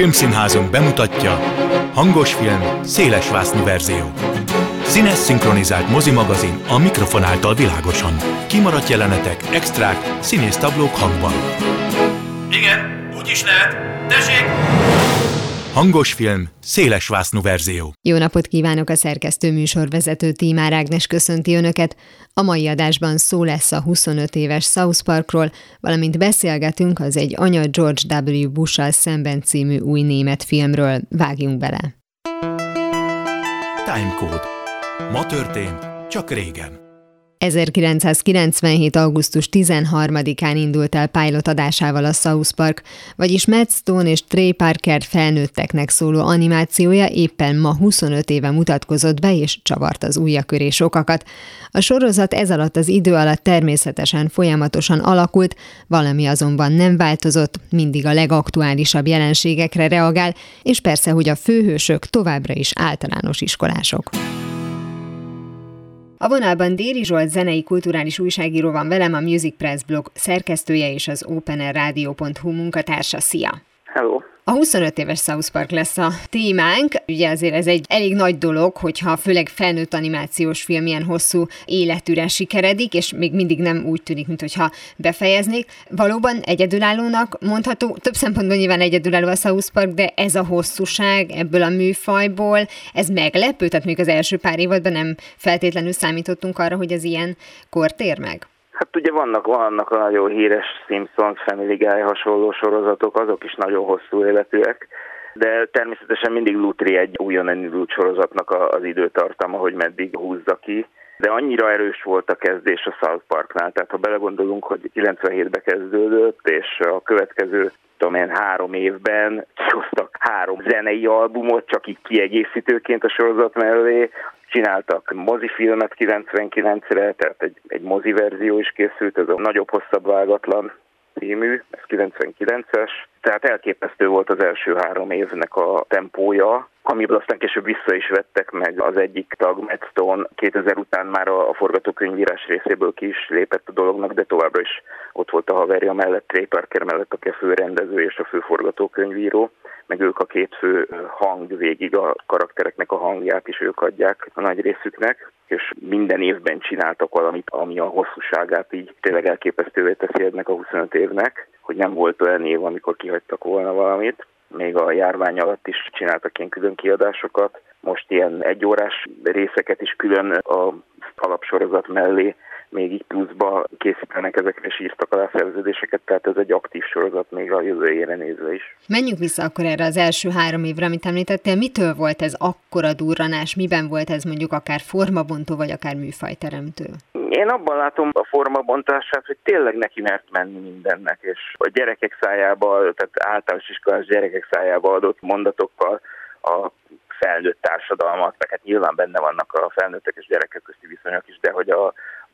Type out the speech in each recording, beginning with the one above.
Filmszínházunk bemutatja Hangos film, szélesvásznú verzió. Színes szinkronizált mozimagazin a mikrofon által világosan. Kimaradt jelenetek, extrák, színésztablók hangban. Igen, úgy is lehet. Tessék! Hangos film, szélesvásznú verzió. Jó napot kívánok a szerkesztő műsorvezető Tímár Ágnes köszönti Önöket. A mai adásban szó lesz a 25 éves South Parkról, valamint beszélgetünk az egy anya George W. Bush-al szemben című új német filmről. Vágjunk bele! Timecode. Ma történt, csak régen. 1997. augusztus 13-án indult el pilot adásával a South Park, vagyis Matt Stone és Trey Parker felnőtteknek szóló animációja éppen ma 25 éve mutatkozott be, és csavart az köré sokakat. A sorozat ez alatt az idő alatt természetesen folyamatosan alakult, valami azonban nem változott, mindig a legaktuálisabb jelenségekre reagál, és persze, hogy a főhősök továbbra is általános iskolások. A vonalban Déri Zsolt zenei kulturális újságíró van velem, a Music Press blog szerkesztője és az openerradio.hu munkatársa. Szia! Hello! A 25 éves South Park lesz a témánk. Ugye azért ez egy elég nagy dolog, hogyha főleg felnőtt animációs film ilyen hosszú életűre sikeredik, és még mindig nem úgy tűnik, mintha befejeznék. Valóban egyedülállónak mondható, több szempontból nyilván egyedülálló a South Park, de ez a hosszúság ebből a műfajból, ez meglepő? Tehát még az első pár évadban nem feltétlenül számítottunk arra, hogy ez ilyen kor tér meg? Hát ugye vannak, vannak a nagyon híres Simpsons, Family Guy hasonló sorozatok, azok is nagyon hosszú életűek, de természetesen mindig lutri egy újon elindult sorozatnak az időtartama, hogy meddig húzza ki. De annyira erős volt a kezdés a South Parknál, tehát ha belegondolunk, hogy 97-ben kezdődött, és a következő tudom én, három évben kihoztak három zenei albumot, csak így kiegészítőként a sorozat mellé, csináltak mozifilmet 99-re, tehát egy, egy mozi verzió is készült, ez a nagyobb, hosszabb vágatlan című, ez 99-es, tehát elképesztő volt az első három évnek a tempója, amiből aztán később vissza is vettek meg. Az egyik tag, Matt Stone 2000 után már a, forgatókönyvírás részéből ki is lépett a dolognak, de továbbra is ott volt a haverja mellett, Trey Parker mellett, aki a fő rendező és a fő forgatókönyvíró meg ők a két fő hang végig a karaktereknek a hangját is ők adják a nagy részüknek, és minden évben csináltak valamit, ami a hosszúságát így tényleg elképesztővé teszi ennek a 25 évnek, hogy nem volt olyan év, amikor kihagytak volna valamit. Még a járvány alatt is csináltak ilyen külön kiadásokat, most ilyen egyórás részeket is külön a alapsorozat mellé még így pluszba készítenek ezekre, és írtak alá szerződéseket, tehát ez egy aktív sorozat még a jövőjére nézve is. Menjünk vissza akkor erre az első három évre, amit említettél. Mitől volt ez akkora durranás? Miben volt ez mondjuk akár formabontó, vagy akár műfajteremtő? Én abban látom a formabontását, hogy tényleg neki mert menni mindennek, és a gyerekek szájába, tehát általános iskolás gyerekek szájába adott mondatokkal a felnőtt társadalmat, meg hát nyilván benne vannak a felnőttek és gyerekek közti viszonyok is, de hogy a,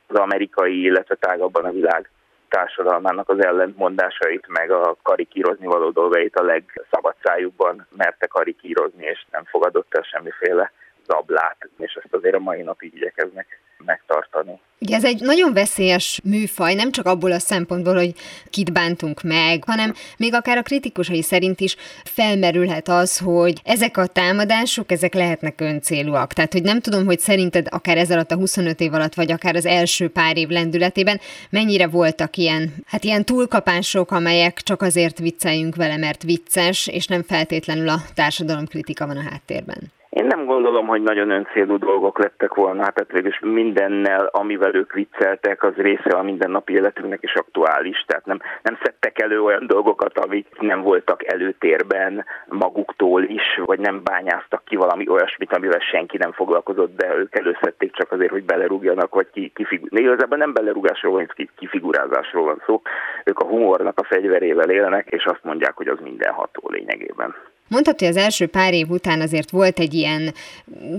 az amerikai, illetve tágabban a világ társadalmának az ellentmondásait, meg a karikírozni való dolgait a legszabadszájúbban merte karikírozni, és nem fogadott el semmiféle zablát, és ezt azért a mai napig igyekeznek megtartani. Ugye ez egy nagyon veszélyes műfaj, nem csak abból a szempontból, hogy kit bántunk meg, hanem még akár a kritikusai szerint is felmerülhet az, hogy ezek a támadások, ezek lehetnek öncélúak. Tehát, hogy nem tudom, hogy szerinted akár ez alatt a 25 év alatt, vagy akár az első pár év lendületében mennyire voltak ilyen, hát ilyen túlkapások, amelyek csak azért vicceljünk vele, mert vicces, és nem feltétlenül a társadalom kritika van a háttérben. Én nem gondolom, hogy nagyon öncélú dolgok lettek volna, hát végülis mindennel, amivel ők vicceltek, az része a mindennapi életünknek is aktuális, tehát nem, nem szedtek elő olyan dolgokat, amik nem voltak előtérben maguktól is, vagy nem bányáztak ki valami olyasmit, amivel senki nem foglalkozott, de ők előszedték csak azért, hogy belerúgjanak, vagy ki, kifigurálni. Igazából nem belerúgásról van, ki, kifigurázásról van szó. Ők a humornak a fegyverével élnek, és azt mondják, hogy az mindenható lényegében. Mondhatja, hogy az első pár év után azért volt egy ilyen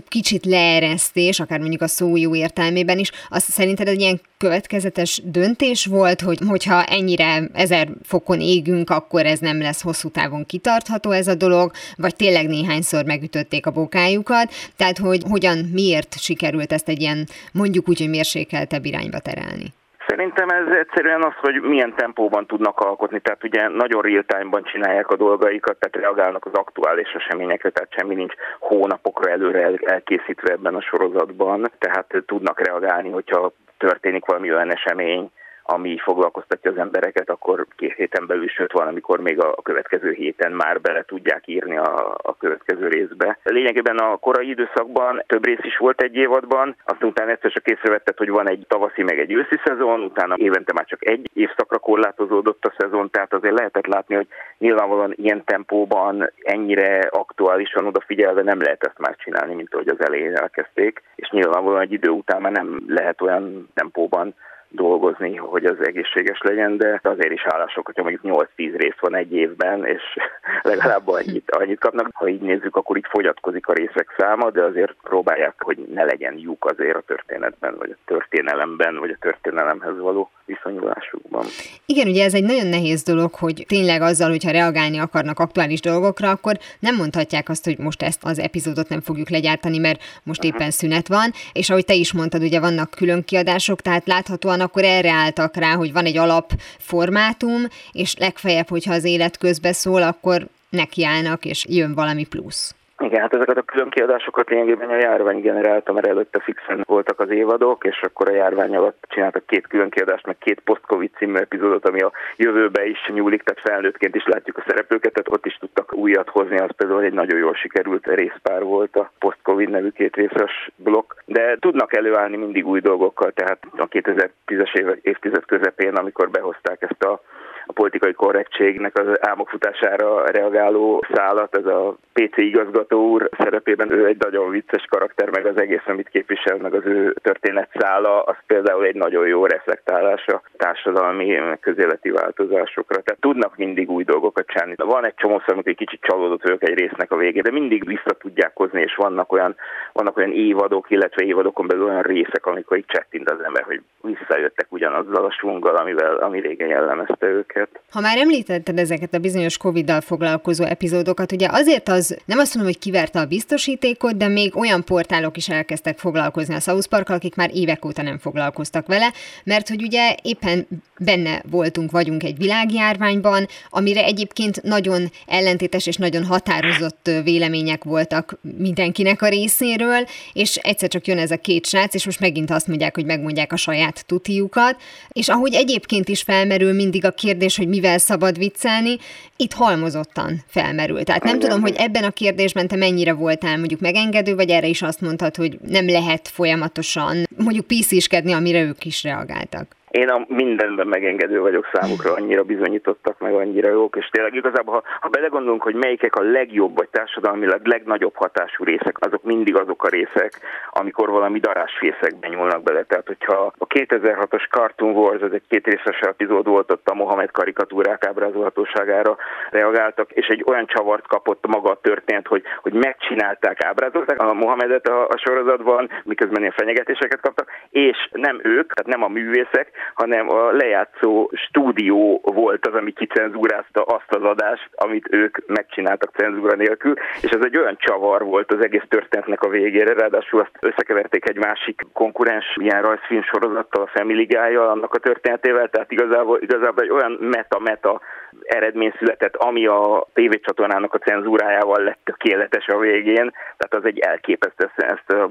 kicsit leeresztés, akár mondjuk a szó jó értelmében is. Azt szerinted egy ilyen következetes döntés volt, hogy hogyha ennyire ezer fokon égünk, akkor ez nem lesz hosszú távon kitartható ez a dolog, vagy tényleg néhányszor megütötték a bokájukat, tehát hogy hogyan, miért sikerült ezt egy ilyen mondjuk úgy, hogy mérsékeltebb irányba terelni? Szerintem ez egyszerűen az, hogy milyen tempóban tudnak alkotni, tehát ugye nagyon real-time-ban csinálják a dolgaikat, tehát reagálnak az aktuális eseményekre, tehát semmi nincs hónapokra előre elkészítve ebben a sorozatban, tehát tudnak reagálni, hogyha történik valami olyan esemény, ami foglalkoztatja az embereket, akkor két héten belül, sőt valamikor még a következő héten már bele tudják írni a, a következő részbe. Lényegében a korai időszakban több rész is volt egy évadban, aztán utána egyszer csak észrevetted, hogy van egy tavaszi meg egy őszi szezon, utána évente már csak egy évszakra korlátozódott a szezon, tehát azért lehetett látni, hogy nyilvánvalóan ilyen tempóban ennyire aktuálisan odafigyelve nem lehet ezt már csinálni, mint ahogy az elején elkezdték, és nyilvánvalóan egy idő után már nem lehet olyan tempóban dolgozni, hogy az egészséges legyen, de azért is hálások, hogyha mondjuk 8-10 rész van egy évben, és legalább annyit, annyit kapnak. Ha így nézzük, akkor így fogyatkozik a részek száma, de azért próbálják, hogy ne legyen lyuk azért a történetben, vagy a történelemben, vagy a történelemhez való viszonyulásukban. Igen, ugye ez egy nagyon nehéz dolog, hogy tényleg azzal, hogyha reagálni akarnak aktuális dolgokra, akkor nem mondhatják azt, hogy most ezt az epizódot nem fogjuk legyártani, mert most éppen szünet van, és ahogy te is mondtad, ugye vannak külön kiadások, tehát láthatóan akkor erre álltak rá, hogy van egy alapformátum, és legfeljebb, hogyha az élet közbe szól, akkor nekiállnak, és jön valami plusz. Igen, hát ezeket a külön kiadásokat lényegében a járvány generálta, mert előtte fixen voltak az évadok, és akkor a járvány alatt csináltak két külön kiadást, meg két post-covid című epizódot, ami a jövőbe is nyúlik, tehát felnőttként is látjuk a szereplőket, tehát ott is tudtak újat hozni, az például egy nagyon jól sikerült részpár volt a post-covid nevű két részes blokk, de tudnak előállni mindig új dolgokkal, tehát a 2010-es évtized közepén, amikor behozták ezt a a politikai korrektségnek az álmokfutására reagáló szállat, ez a PC igazgató úr szerepében ő egy nagyon vicces karakter, meg az egész, amit képvisel, meg az ő történetszála, az például egy nagyon jó reflektálása társadalmi, közéleti változásokra. Tehát tudnak mindig új dolgokat csinálni. Van egy csomó szó, amikor egy kicsit csalódott ők egy résznek a végén, de mindig vissza tudják hozni, és vannak olyan, vannak olyan évadok, illetve évadokon belül olyan részek, amikor így csettint az ember, hogy visszajöttek ugyanazzal a sunggal, amivel, ami régen jellemezte őket ezeket. Ha már említetted ezeket a bizonyos Covid-dal foglalkozó epizódokat, ugye azért az nem azt mondom, hogy kiverte a biztosítékot, de még olyan portálok is elkezdtek foglalkozni a South Park, akik már évek óta nem foglalkoztak vele, mert hogy ugye éppen benne voltunk, vagyunk egy világjárványban, amire egyébként nagyon ellentétes és nagyon határozott vélemények voltak mindenkinek a részéről, és egyszer csak jön ez a két srác, és most megint azt mondják, hogy megmondják a saját tutiukat, és ahogy egyébként is felmerül mindig a kérdés, kérdés, hogy mivel szabad viccelni, itt halmozottan felmerül. Tehát nem tudom, hogy ebben a kérdésben te mennyire voltál mondjuk megengedő, vagy erre is azt mondtad, hogy nem lehet folyamatosan mondjuk pisziskedni, amire ők is reagáltak. Én a mindenben megengedő vagyok számukra, annyira bizonyítottak, meg annyira jók, és tényleg igazából, ha, ha belegondolunk, hogy melyikek a legjobb, vagy társadalmilag legnagyobb hatású részek, azok mindig azok a részek, amikor valami darásfészekben nyúlnak bele. Tehát, hogyha a 2006-os Cartoon Wars, ez egy két epizód volt, ott a Mohamed karikatúrák ábrázolhatóságára reagáltak, és egy olyan csavart kapott maga a történet, hogy, hogy megcsinálták, ábrázolták a Mohamedet a, a sorozatban, miközben ilyen fenyegetéseket kaptak, és nem ők, tehát nem a művészek, hanem a lejátszó stúdió volt az, ami kicenzúrázta azt az adást, amit ők megcsináltak cenzúra nélkül, és ez egy olyan csavar volt az egész történetnek a végére, ráadásul azt összekeverték egy másik konkurens ilyen rajzfilm sorozattal, a Family guy annak a történetével, tehát igazából, igazából egy olyan meta-meta eredmény született, ami a tévécsatornának a cenzúrájával lett tökéletes a végén, tehát az egy elképesztő, ezt a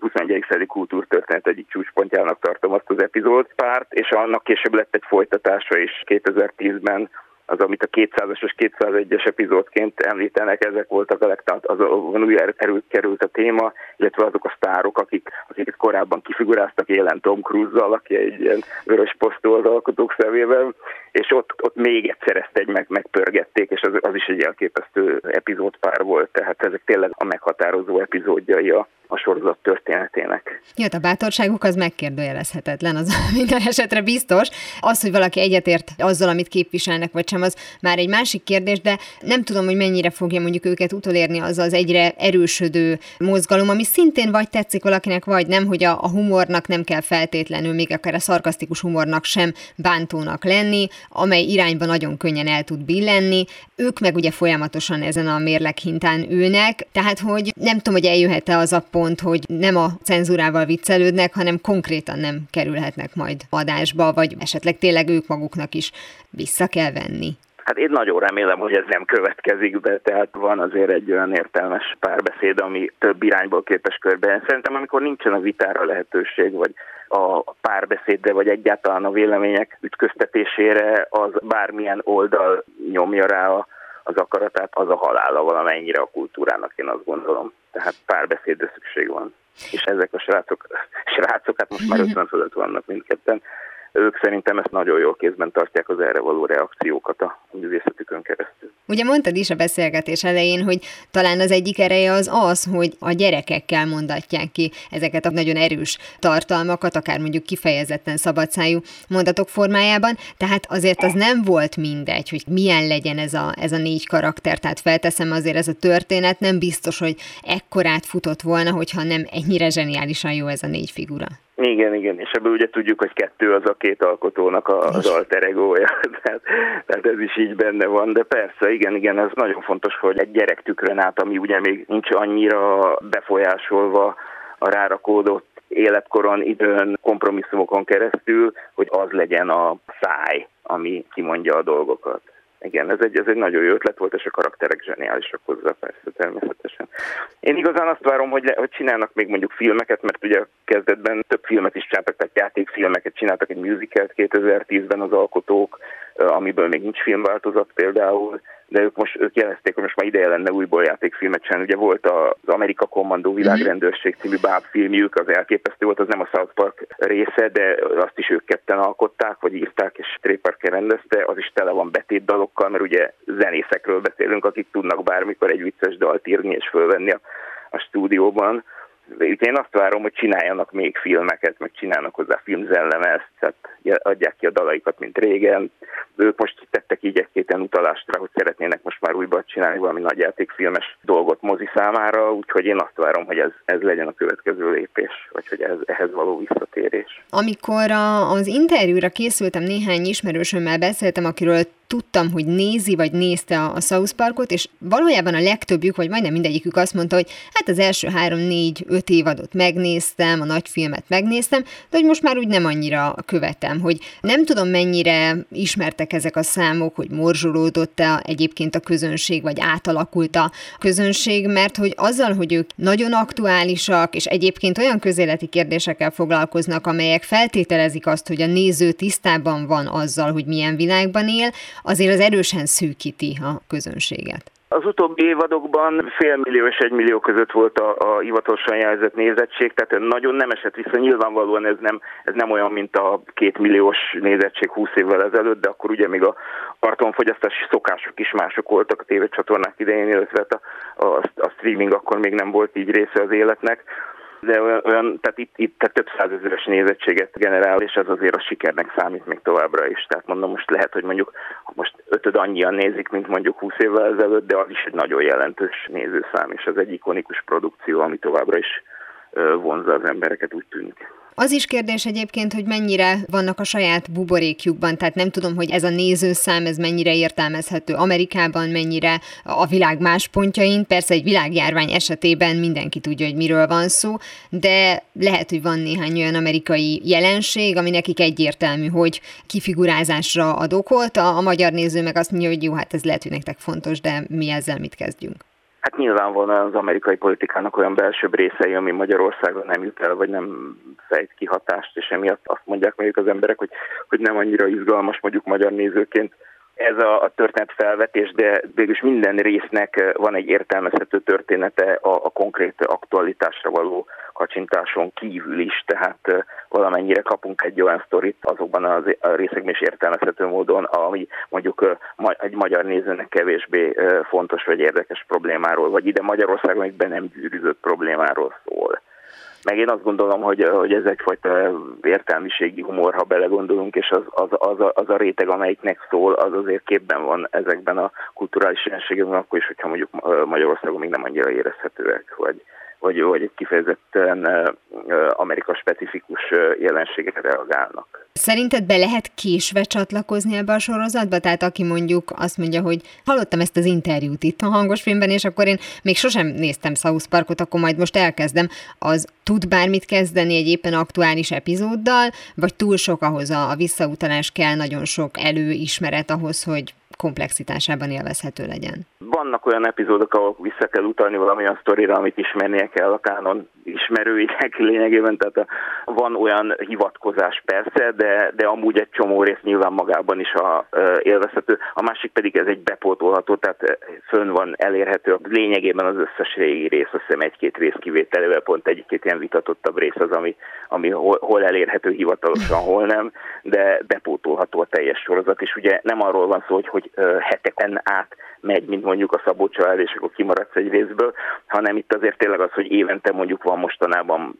21. századi kultúrtörténet egyik csúcspontjának tartom epizód párt, és annak később lett egy folytatása is. 2010-ben, az, amit a 200-as és 201-es epizódként említenek, ezek voltak a legtant, az új erőt került a téma, illetve azok a sztárok, akik, akik korábban kifiguráztak élen Tom Cruise-zal, aki egy ilyen vörös posztó az alkotók szemében, és ott, ott még egyszer ezt egy meg, megpörgették, és az, az is egy elképesztő epizódpár volt, tehát ezek tényleg a meghatározó epizódjai a, a sorozat történetének. Jó, a bátorságuk az megkérdőjelezhetetlen, az minden esetre biztos. Az, hogy valaki egyetért azzal, amit képviselnek, vagy sem, az már egy másik kérdés, de nem tudom, hogy mennyire fogja mondjuk őket utolérni az az egyre erősödő mozgalom, ami szintén vagy tetszik valakinek, vagy nem, hogy a, a humornak nem kell feltétlenül, még akár a szarkasztikus humornak sem bántónak lenni, amely irányba nagyon könnyen el tud billenni. Ők meg ugye folyamatosan ezen a mérleghintán ülnek, tehát hogy nem tudom, hogy eljöhet-e az a pont, hogy nem a cenzúrával viccelődnek, hanem konkrétan nem kerülhetnek majd adásba, vagy esetleg tényleg ők maguknak is vissza kell venni. Hát én nagyon remélem, hogy ez nem következik be, tehát van azért egy olyan értelmes párbeszéd, ami több irányból képes körbe. Szerintem amikor nincsen a vitára lehetőség, vagy a párbeszédre, vagy egyáltalán a vélemények ütköztetésére, az bármilyen oldal nyomja rá a, az akaratát, az a halála valamennyire a kultúrának, én azt gondolom. Tehát párbeszédre szükség van. És ezek a srácok, srácok hát most már 50 fölött vannak mindketten, ők szerintem ezt nagyon jól kézben tartják az erre való reakciókat a művészetükön keresztül. Ugye mondtad is a beszélgetés elején, hogy talán az egyik ereje az az, hogy a gyerekekkel mondatják ki ezeket a nagyon erős tartalmakat, akár mondjuk kifejezetten szabadszájú mondatok formájában, tehát azért az nem volt mindegy, hogy milyen legyen ez a, ez a négy karakter, tehát felteszem azért ez a történet, nem biztos, hogy ekkorát futott volna, hogyha nem ennyire zseniálisan jó ez a négy figura. Igen, igen, és ebből ugye tudjuk, hogy kettő az a két alkotónak az alter egója, tehát, tehát ez is így benne van, de persze, igen, igen, ez nagyon fontos, hogy egy gyerek tükrön át, ami ugye még nincs annyira befolyásolva a rárakódott életkoron, időn, kompromisszumokon keresztül, hogy az legyen a száj, ami kimondja a dolgokat. Igen, ez egy, ez egy nagyon jó ötlet volt, és a karakterek zseniálisak hozzá, persze, természetesen. Én igazán azt várom, hogy, le, hogy csinálnak még mondjuk filmeket, mert ugye kezdetben több filmet is csináltak, tehát játékfilmeket csináltak, egy musicalt 2010-ben az alkotók, amiből még nincs filmváltozat például, de ők most ők jelezték, hogy most már ideje lenne újból játékfilmet csinálni. Ugye volt az Amerika Kommandó világrendőrség című bábfilmjük, az elképesztő volt, az nem a South Park része, de azt is ők ketten alkották, vagy írták, és Trey Parker rendezte, az is tele van betétdalokkal, mert ugye zenészekről beszélünk, akik tudnak bármikor egy vicces dalt írni és fölvenni a, a stúdióban én azt várom, hogy csináljanak még filmeket, meg csinálnak hozzá filmzellemezt, tehát adják ki a dalaikat, mint régen. Ők most tettek így egy-két utalástra, hogy szeretnének most már újba csinálni valami nagy játékfilmes dolgot mozi számára, úgyhogy én azt várom, hogy ez, ez legyen a következő lépés, vagy hogy ez, ehhez való visszatérés. Amikor a, az interjúra készültem, néhány ismerősömmel beszéltem, akiről tudtam, hogy nézi, vagy nézte a, South Parkot, és valójában a legtöbbjük, vagy majdnem mindegyikük azt mondta, hogy hát az első három, négy, öt évadot megnéztem, a nagy filmet megnéztem, de hogy most már úgy nem annyira követem, hogy nem tudom mennyire ismertek ezek a számok, hogy morzsolódott-e egyébként a közönség, vagy átalakult a közönség, mert hogy azzal, hogy ők nagyon aktuálisak, és egyébként olyan közéleti kérdésekkel foglalkoznak, amelyek feltételezik azt, hogy a néző tisztában van azzal, hogy milyen világban él, azért az erősen szűkíti a közönséget. Az utóbbi évadokban félmillió és egy millió között volt a, a hivatalosan jelzett nézettség, tehát nagyon nem esett vissza. Nyilvánvalóan ez nem, ez nem olyan, mint a két milliós nézettség 20 évvel ezelőtt, de akkor ugye még a kartonfogyasztási szokások is mások voltak a tévécsatornák idején, illetve a, a, a streaming akkor még nem volt így része az életnek de olyan, tehát itt, itt tehát több százezeres nézettséget generál, és ez azért a sikernek számít még továbbra is. Tehát mondom, most lehet, hogy mondjuk most ötöd annyian nézik, mint mondjuk 20 évvel ezelőtt, de az is egy nagyon jelentős nézőszám, és ez egy ikonikus produkció, ami továbbra is vonza az embereket, úgy tűnik. Az is kérdés egyébként, hogy mennyire vannak a saját buborékjukban, tehát nem tudom, hogy ez a nézőszám, ez mennyire értelmezhető Amerikában, mennyire a világ más pontjain. Persze egy világjárvány esetében mindenki tudja, hogy miről van szó, de lehet, hogy van néhány olyan amerikai jelenség, ami nekik egyértelmű, hogy kifigurázásra ad okot. A, a magyar néző meg azt mondja, hogy jó, hát ez lehet, hogy nektek fontos, de mi ezzel mit kezdjünk? Hát nyilvánvalóan az amerikai politikának olyan belsőbb részei, ami Magyarországon nem jut el, vagy nem fejt ki hatást, és emiatt azt mondják mondjuk az emberek, hogy, hogy nem annyira izgalmas mondjuk magyar nézőként ez a, a történet felvetés, de végülis minden résznek van egy értelmezhető története a, a konkrét aktualitásra való kacsintáson kívül is, tehát valamennyire kapunk egy olyan sztorit azokban az a részekben is értelmezhető módon, ami mondjuk egy magyar nézőnek kevésbé fontos vagy érdekes problémáról, vagy ide Magyarországon egy be nem gyűrűzött problémáról szól. Meg én azt gondolom, hogy, hogy ez egyfajta értelmiségi humor, ha belegondolunk, és az, az, az, a, az a réteg, amelyiknek szól, az azért képben van ezekben a kulturális jelenségekben, akkor is, hogyha mondjuk Magyarországon még nem annyira érezhetőek, vagy, vagy, vagy egy kifejezetten Amerika specifikus jelenségekre reagálnak. Szerinted be lehet késve csatlakozni ebbe a sorozatba? Tehát aki mondjuk azt mondja, hogy hallottam ezt az interjút itt a hangos filmben, és akkor én még sosem néztem South Parkot, akkor majd most elkezdem, az tud bármit kezdeni egy éppen aktuális epizóddal, vagy túl sok ahhoz a, a visszautalás kell, nagyon sok előismeret ahhoz, hogy komplexitásában élvezhető legyen? Vannak olyan epizódok, ahol vissza kell utalni valamilyen sztorira, amit ismernie kell a kánon ismerőinek lényegében, tehát van olyan hivatkozás persze, de, de amúgy egy csomó rész nyilván magában is a, a élvezhető. A másik pedig ez egy bepótolható, tehát fönn van elérhető lényegében az összes régi rész, azt hiszem egy-két rész kivételével, pont egy-két ilyen vitatottabb rész az, ami, ami hol, hol elérhető hivatalosan, hol nem, de bepótolható a teljes sorozat, és ugye nem arról van szó, hogy, hogy heteken át megy, mint mondjuk a Szabó és akkor kimaradsz egy részből, hanem itt azért tényleg az, hogy évente mondjuk van mostanában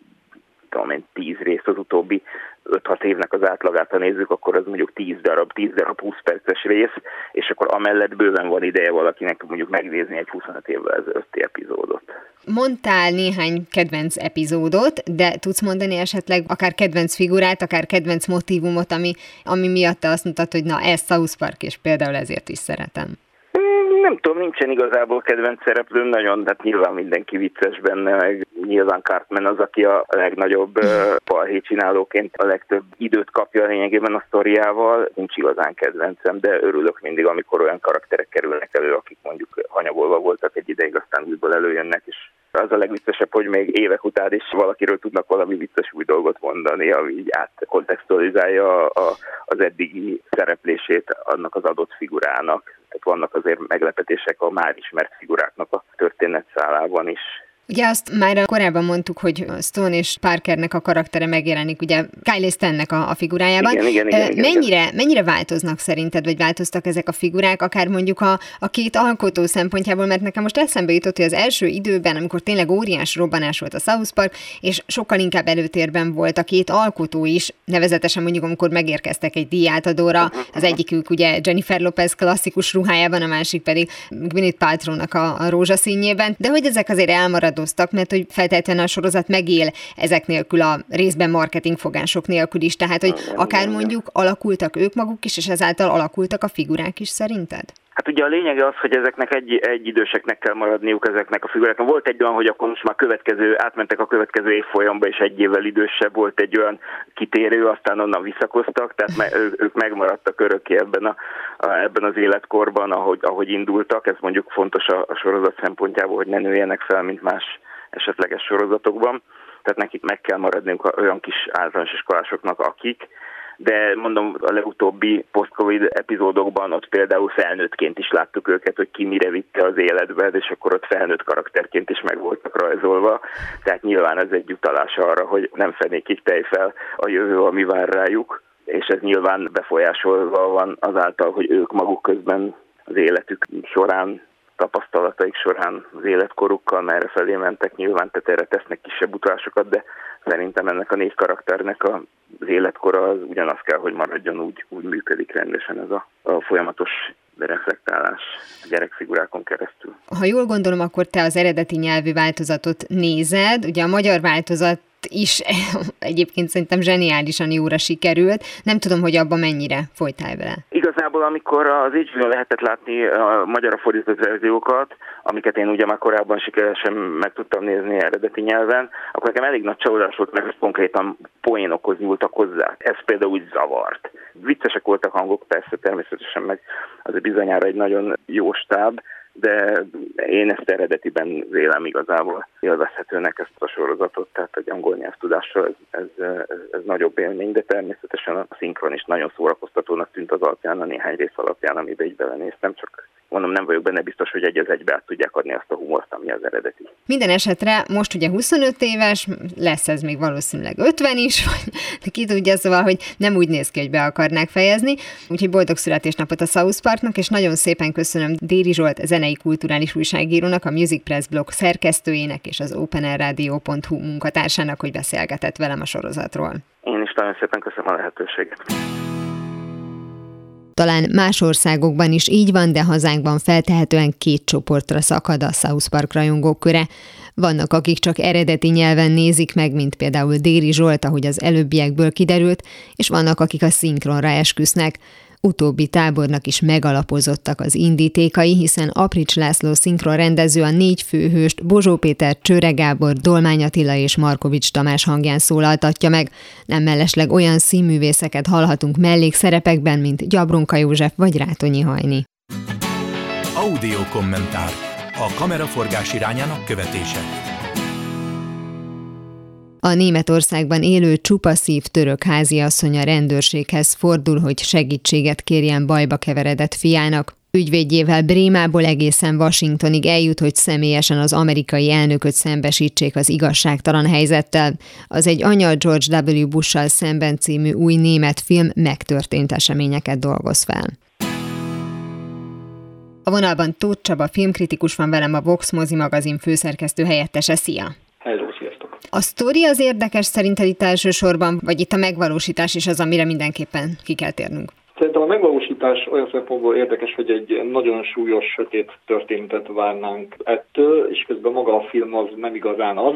tudom én, tíz rész az utóbbi 5-6 évnek az átlagát, ha nézzük, akkor az mondjuk 10 darab, 10 darab 20 perces rész, és akkor amellett bőven van ideje valakinek mondjuk megnézni egy 25 évvel ezelőtti epizódot. Mondtál néhány kedvenc epizódot, de tudsz mondani esetleg akár kedvenc figurát, akár kedvenc motivumot, ami, ami miatt te azt mondtad, hogy na ez South Park, és például ezért is szeretem nem tudom, nincsen igazából kedvenc szereplőm, nagyon, hát nyilván mindenki vicces benne, meg nyilván Cartman az, aki a legnagyobb uh, csinálóként a legtöbb időt kapja lényegében a sztoriával. Nincs igazán kedvencem, de örülök mindig, amikor olyan karakterek kerülnek elő, akik mondjuk hanyagolva voltak egy ideig, aztán újból előjönnek, és az a legviccesebb, hogy még évek után is valakiről tudnak valami vicces új dolgot mondani, ami így átkontextualizálja a, az eddigi szereplését annak az adott figurának. Tehát vannak azért meglepetések a már ismert figuráknak a történetszálában is. Ugye azt már korábban mondtuk, hogy Stone és Parkernek a karaktere megjelenik, ugye Kylie Stennek a, a figurájában. Igen, igen, igen, igen, mennyire, mennyire változnak szerinted, vagy változtak ezek a figurák, akár mondjuk a, a két alkotó szempontjából, mert nekem most eszembe jutott, hogy az első időben, amikor tényleg óriás robbanás volt a South Park, és sokkal inkább előtérben volt a két alkotó is, nevezetesen mondjuk, amikor megérkeztek egy díjátadóra, az egyikük ugye Jennifer Lopez klasszikus ruhájában, a másik pedig Gwyneth Paltrow-nak a, a rózsaszínjében, de hogy ezek azért elmaradó változtak, mert hogy feltétlenül a sorozat megél ezek nélkül a részben marketing fogások nélkül is, tehát hogy akár mondjuk alakultak ők maguk is, és ezáltal alakultak a figurák is szerinted? Hát ugye a lényege az, hogy ezeknek egy, egy időseknek kell maradniuk ezeknek a figuráknak. Volt egy olyan, hogy akkor most már következő, átmentek a következő évfolyamba, és egy évvel idősebb volt egy olyan kitérő, aztán onnan visszakoztak, tehát me, ő, ők megmaradtak örökké ebben, a, a, ebben az életkorban, ahogy, ahogy indultak. Ez mondjuk fontos a, a sorozat szempontjából, hogy ne nőjenek fel, mint más esetleges sorozatokban. Tehát nekik meg kell maradniuk olyan kis általános iskolásoknak, akik de mondom, a legutóbbi post-covid epizódokban ott például felnőttként is láttuk őket, hogy ki mire vitte az életbe, és akkor ott felnőtt karakterként is meg voltak rajzolva. Tehát nyilván ez egy utalás arra, hogy nem fenékig tej fel a jövő, ami vár rájuk, és ez nyilván befolyásolva van azáltal, hogy ők maguk közben az életük során tapasztalataik során az életkorukkal merre felé mentek, nyilván tehát erre tesznek kisebb utalásokat, de szerintem ennek a négy karakternek az életkora az ugyanaz kell, hogy maradjon, úgy, úgy működik rendesen ez a, a folyamatos reflektálás a gyerekfigurákon keresztül. Ha jól gondolom, akkor te az eredeti nyelvű változatot nézed, ugye a magyar változat is egyébként szerintem zseniálisan jóra sikerült. Nem tudom, hogy abban mennyire folytál vele. Igazából, amikor az hbo lehetett látni a magyar fordított verziókat, amiket én ugye már korábban sikeresen meg tudtam nézni eredeti nyelven, akkor nekem elég nagy csalódás volt, mert konkrétan poénokhoz nyúltak hozzá. Ez például úgy zavart. Viccesek voltak hangok, persze természetesen meg az bizonyára egy nagyon jó stáb, de én ezt eredetiben vélem igazából. Élvezhetőnek ezt a sorozatot, tehát egy angol nyelvtudással ez, ez, ez, ez nagyobb élmény, de természetesen a szinkron is nagyon szórakoztatónak tűnt az alapján, a néhány rész alapján, amiben így belenéztem, csak mondom, nem vagyok benne biztos, hogy egy az egybe át tudják adni azt a humort, ami az eredeti. Minden esetre most ugye 25 éves, lesz ez még valószínűleg 50 is, vagy ki tudja, szóval, hogy nem úgy néz ki, hogy be akarnák fejezni. Úgyhogy boldog születésnapot a South Parknak, és nagyon szépen köszönöm Déri Zsolt, zenei kulturális újságírónak, a Music Press blog szerkesztőjének és az openerradio.hu munkatársának, hogy beszélgetett velem a sorozatról. Én is nagyon szépen köszönöm a lehetőséget. Talán más országokban is így van, de hazánkban feltehetően két csoportra szakad a South Park rajongók köre. Vannak, akik csak eredeti nyelven nézik meg, mint például Déri Zsolt, ahogy az előbbiekből kiderült, és vannak, akik a szinkronra esküsznek. Utóbbi tábornak is megalapozottak az indítékai, hiszen Aprics László szinkron rendező a négy főhőst Bozsó Péter, Csőre Gábor, Dolmány Attila és Markovics Tamás hangján szólaltatja meg. Nem mellesleg olyan színművészeket hallhatunk mellékszerepekben, mint Gyabronka József vagy Rátonyi Hajni. Audio kommentár. A kameraforgás irányának követése. A Németországban élő csupaszív török háziasszony a rendőrséghez fordul, hogy segítséget kérjen bajba keveredett fiának. Ügyvédjével Brémából egészen Washingtonig eljut, hogy személyesen az amerikai elnököt szembesítsék az igazságtalan helyzettel. Az egy anya George W. Bush-sal szemben című új német film megtörtént eseményeket dolgoz fel. A vonalban Tóth Csaba filmkritikus van velem a Vox Mozi magazin főszerkesztő helyettese. Szia! A sztori az érdekes szerinted itt elsősorban, vagy itt a megvalósítás is az, amire mindenképpen ki kell térnünk? Szerintem a megvalósítás olyan szempontból érdekes, hogy egy nagyon súlyos, sötét történetet várnánk ettől, és közben maga a film az nem igazán az.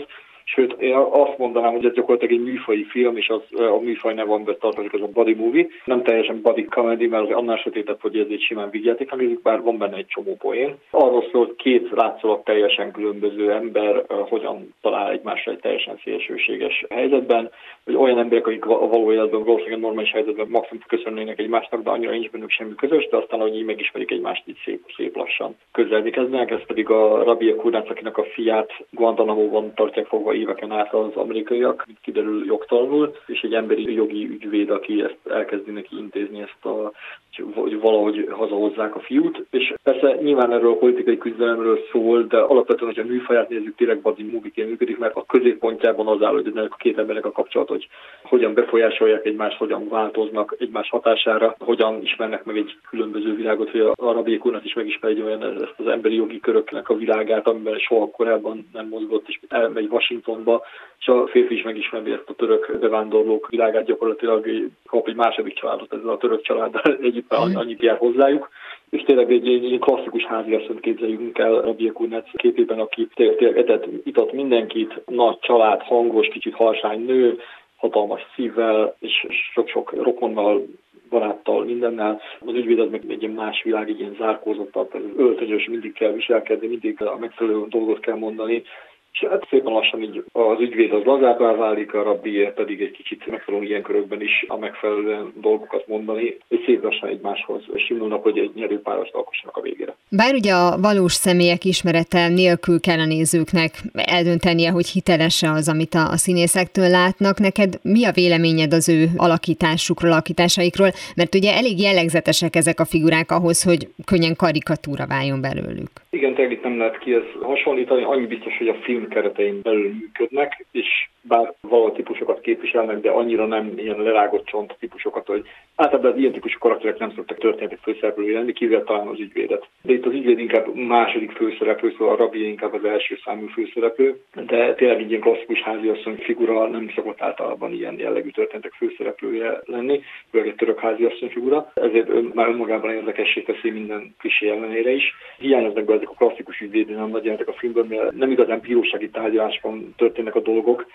Sőt, én azt mondanám, hogy ez gyakorlatilag egy műfai film, és az a műfaj neve, amiben tartozik, az a body movie. Nem teljesen body comedy, mert az annál sötétebb, hogy ez egy simán vigyáték, amit bár van benne egy csomó poén. Arról szól, hogy két látszólag teljesen különböző ember hogyan talál egymásra egy teljesen szélsőséges helyzetben, hogy olyan emberek, akik a való életben valószínűleg normális helyzetben maximum köszönnének egymásnak, de annyira nincs bennük semmi közös, de aztán, hogy így megismerik egymást, így szép, szép lassan közelni kezdenek. Ez pedig a Rabia Kurnács, akinek a fiát Guantanamo-ban tartják fogva éveken át az amerikaiak, mint kiderül jogtalanul, és egy emberi jogi ügyvéd, aki ezt elkezdi neki intézni ezt a hogy valahogy hazahozzák a fiút. És persze nyilván erről a politikai küzdelemről szól, de alapvetően, hogyha a műfaját nézzük, tényleg Badi movie működik, mert a középpontjában az áll, hogy ennek a két embernek a kapcsolat, hogy hogyan befolyásolják egymást, hogyan változnak egymás hatására, hogyan ismernek meg egy különböző világot, hogy a Rabiek úrnak is megismer egy olyan ezt az emberi jogi köröknek a világát, amiben soha korábban nem mozgott, és elmegy Washingtonba, és a férfi is megismeri ezt a török bevándorlók világát, gyakorlatilag kap egy második családot ezzel a török családdal együtt, annyit jár hozzájuk és tényleg egy, egy, egy klasszikus háziasszonyt képzeljünk el Rabia Kurnec képében, aki tényleg, tényleg etett, itat mindenkit, nagy család, hangos, kicsit halsány nő, hatalmas szívvel, és sok-sok rokonnal, baráttal, mindennel. Az ügyvéd az meg egy ilyen más világ, egy ilyen zárkózottabb, öltönyös, mindig kell viselkedni, mindig a megfelelő dolgot kell mondani, és hát szépen lassan így az ügyvéd az lazábbá válik, a rabbi pedig egy kicsit megfelelő ilyen körökben is a megfelelő dolgokat mondani, és szép lassan egymáshoz simulnak, hogy egy nyerőpárost alkossanak a végére. Bár ugye a valós személyek ismerete nélkül kell a nézőknek eldöntenie, hogy hitelese az, amit a, a színészektől látnak. Neked mi a véleményed az ő alakításukról, alakításaikról? Mert ugye elég jellegzetesek ezek a figurák ahhoz, hogy könnyen karikatúra váljon belőlük. Igen, tényleg itt nem lehet ki ezt hasonlítani. Annyi biztos, hogy a film keretein belül működnek, és bár való típusokat képviselnek, de annyira nem ilyen lerágott csont típusokat, hogy általában az ilyen típusú karakterek nem szoktak történetek főszereplői lenni, kivéve talán az ügyvédet. De itt az ügyvéd inkább második főszereplő, szóval a rabi inkább az első számú főszereplő, de tényleg egy ilyen klasszikus háziasszony figura nem szokott általában ilyen jellegű történetek főszereplője lenni, főleg egy török háziasszony figura, ezért ön, már önmagában érdekessé teszi minden klisé ellenére is. Hiányoznak be ezek a klasszikus ügyvédő, nem nagy a filmben, mert nem igazán bírósági tárgyalásban történnek a dolgok,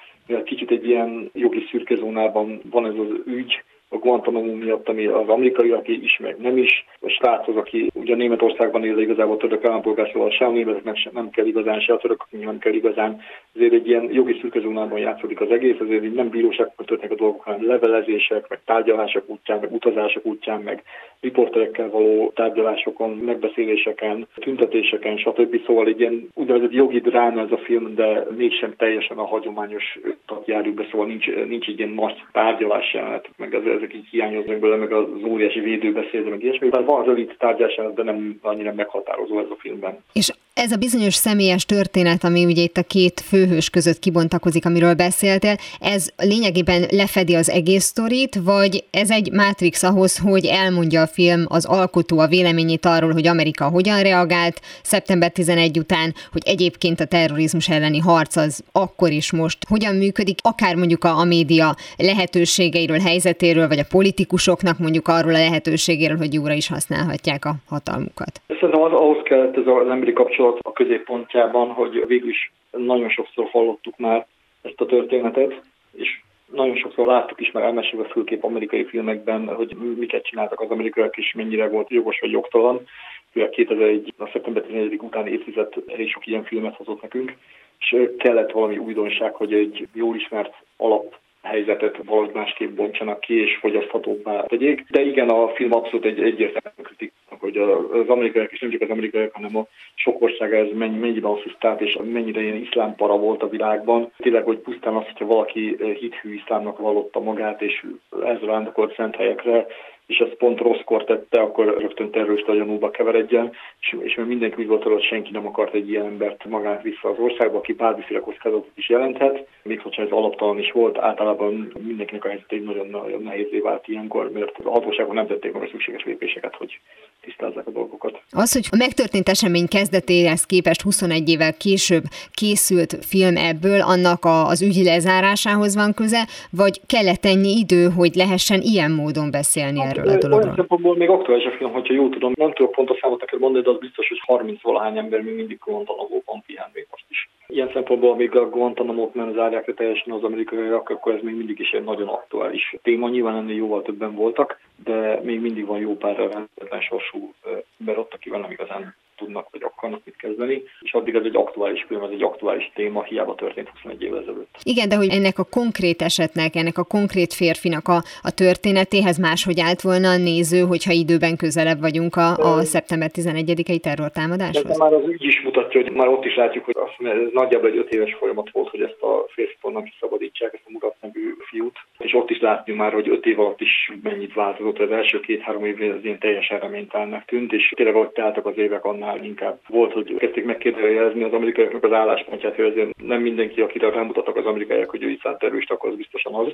kicsit egy ilyen jogi szürke zónában van ez az ügy, a Guantanamo miatt, ami az amerikai, aki is, meg nem is. A sráchoz, aki ugye Németországban él, igazából török állampolgár, szóval se a németeknek sem nem kell igazán, se a töröknek nem kell igazán. Ezért egy ilyen jogi szürkezónában játszódik az egész, ezért nem bíróságban történnek a dolgok, hanem levelezések, meg tárgyalások útján, meg utazások útján, meg riporterekkel való tárgyalásokon, megbeszéléseken, tüntetéseken, stb. Szóval egy ilyen úgynevezett jogi dráma ez a film, de mégsem teljesen a hagyományos járjuk be, szóval nincs, nincs egy ilyen nagy tárgyalás jelenet, meg ez, ezek így hiányoznak belőle, meg az óriási védőbeszéd, meg ilyesmi. Bár van rövid tárgyás jelenet, de nem annyira meghatározó ez a filmben. És ez a bizonyos személyes történet, ami ugye itt a két főhős között kibontakozik, amiről beszéltél, ez lényegében lefedi az egész sztorit, vagy ez egy mátrix ahhoz, hogy elmondja a film az alkotó a véleményét arról, hogy Amerika hogyan reagált szeptember 11 után, hogy egyébként a terrorizmus elleni harc az akkor is most hogyan működik, akár mondjuk a, a média lehetőségeiről, helyzetéről, vagy a politikusoknak mondjuk arról a lehetőségéről, hogy jóra is használhatják a hatalmukat? Szerintem az, ahhoz kellett ez az emberi kapcsolat a középpontjában, hogy végül is nagyon sokszor hallottuk már ezt a történetet, és nagyon sokszor láttuk is már elmesélve főképp amerikai filmekben, hogy miket csináltak az amerikaiak, és mennyire volt jogos vagy jogtalan. Főleg 2001. a szeptember 11. utáni évtized elég sok ilyen filmet hozott nekünk, és kellett valami újdonság, hogy egy jól ismert alap helyzetet valahogy másképp bontsanak ki és fogyaszthatóbbá tegyék. De igen, a film abszolút egy egyértelmű kritik, hogy az amerikaiak, és nem csak az amerikaiak, hanem a sok ország ez mennyi, mennyiben asszisztált, és mennyire ilyen iszlám para volt a világban. Tényleg, hogy pusztán az, hogyha valaki hithű iszlámnak vallotta magát, és ez rándokolt szent helyekre, és ezt pont rosszkor tette, akkor rögtön terrorista gyanúba keveredjen, és, és mert mindenki úgy volt, hogy senki nem akart egy ilyen embert magát vissza az országba, aki bármiféle kockázatot is jelenthet, még hogyha ez alaptalan is volt, általában mindenkinek a helyzet egy nagyon-nagyon nehézé vált ilyenkor, mert a hatóságok nem tették meg a szükséges lépéseket, hogy tisztázzák a dolgokat. Az, hogy a megtörtént esemény kezdetéhez képest 21 évvel később készült film ebből, annak a, az ügy lezárásához van köze, vagy kellett ennyi idő, hogy lehessen ilyen módon beszélni hát, erről a dologról? Olyan szempontból még aktuális a film, hogyha jól tudom, nem tudok pontos számot neked mondani, de az biztos, hogy 30 valahány ember még mindig Guantanamo-ban pihen még most is. Ilyen szempontból, még a Guantanamo-t nem zárják le teljesen az amerikaiak, akkor ez még mindig is egy nagyon aktuális téma. Nyilván ennél jóval többen voltak, de még mindig van jó pár rendetlen sorsú ember ott, akivel nem igazán tudnak vagy akarnak mit kezdeni, és addig ez egy aktuális film, ez egy aktuális téma, hiába történt 21 évvel ezelőtt. Igen, de hogy ennek a konkrét esetnek, ennek a konkrét férfinak a, a történetéhez máshogy állt volna a néző, hogyha időben közelebb vagyunk a, a szeptember 11-i terrortámadáshoz? De már az ügy is mutatja, hogy már ott is látjuk, hogy azt, ez nagyjából egy öt éves folyamat volt, hogy ezt a férfit onnan kiszabadítsák, ezt a Murat nevű fiút, és ott is látni már, hogy öt év alatt is mennyit változott. Az első két-három évben az ilyen teljesen reménytelennek tűnt, és tényleg ahogy teltek az évek, annál inkább volt, hogy kezdték megkérdőjelezni az amerikaiaknak az álláspontját, hogy azért nem mindenki, akire rámutattak az amerikaiak, hogy ő itt terrorista, akkor az biztosan az.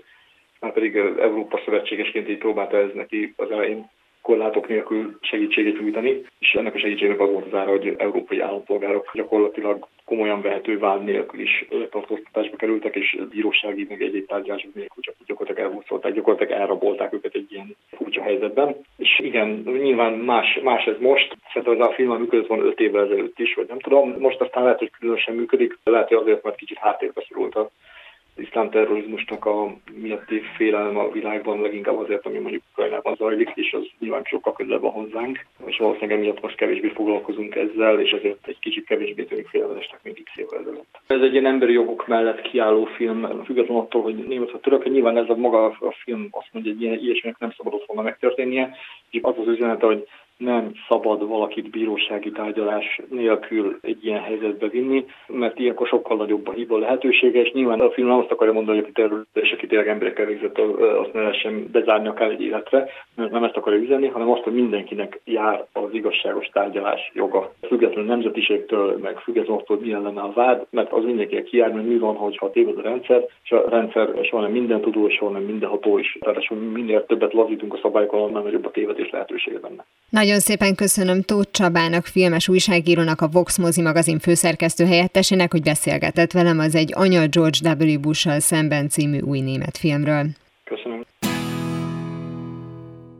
Már pedig Európa szövetségesként így próbálta ez neki az elején korlátok nélkül segítséget nyújtani, és ennek a segítségnek az volt az ára, hogy európai állampolgárok gyakorlatilag komolyan vehető vád nélkül is tartóztatásba kerültek, és bírósági meg egyéb tárgyalások nélkül csak gyakorlatilag elhúzolták, gyakorlatilag elrabolták őket egy ilyen furcsa helyzetben. És igen, nyilván más, más ez most. Szerintem ez a film működött van öt évvel ezelőtt is, vagy nem tudom. Most aztán lehet, hogy különösen működik, lehet, hogy azért, mert kicsit háttérbe szorult a iszlám terrorizmusnak a miatti félelem a világban leginkább azért, ami mondjuk Ukrajnában zajlik, és az nyilván sokkal közelebb a hozzánk, és valószínűleg emiatt most kevésbé foglalkozunk ezzel, és ezért egy kicsit kevésbé tűnik félelmesnek, mint x évvel ezelőtt. Ez egy ilyen emberi jogok mellett kiálló film, függetlenül attól, hogy német vagy török, nyilván ez a maga a film azt mondja, hogy ilyen ilyesminek nem szabadott volna megtörténnie, és az az üzenet, hogy nem szabad valakit bírósági tárgyalás nélkül egy ilyen helyzetbe vinni, mert ilyenkor sokkal nagyobb a hiba lehetősége, és nyilván a film azt akarja mondani, hogy aki terrorista és aki tényleg emberekkel végzett, azt ne lehessen bezárni akár egy életre, mert nem ezt akarja üzenni, hanem azt, hogy mindenkinek jár az igazságos tárgyalás joga. Függetlenül nemzetiségtől, meg függetlenül attól, milyen lenne a vád, mert az mindenkinek jár, mert mi van, hogyha téved a rendszer, és a rendszer soha nem minden tudó, soha nem mindenható is. Tehát minél többet lazítunk a szabályokon, annál nagyobb a tévedés lehetősége benne. Nagyon szépen köszönöm Tóth Csabának, filmes újságírónak, a Vox Mozi magazin főszerkesztő helyettesének, hogy beszélgetett velem az egy Anya George W. Bush-sal szemben című új német filmről.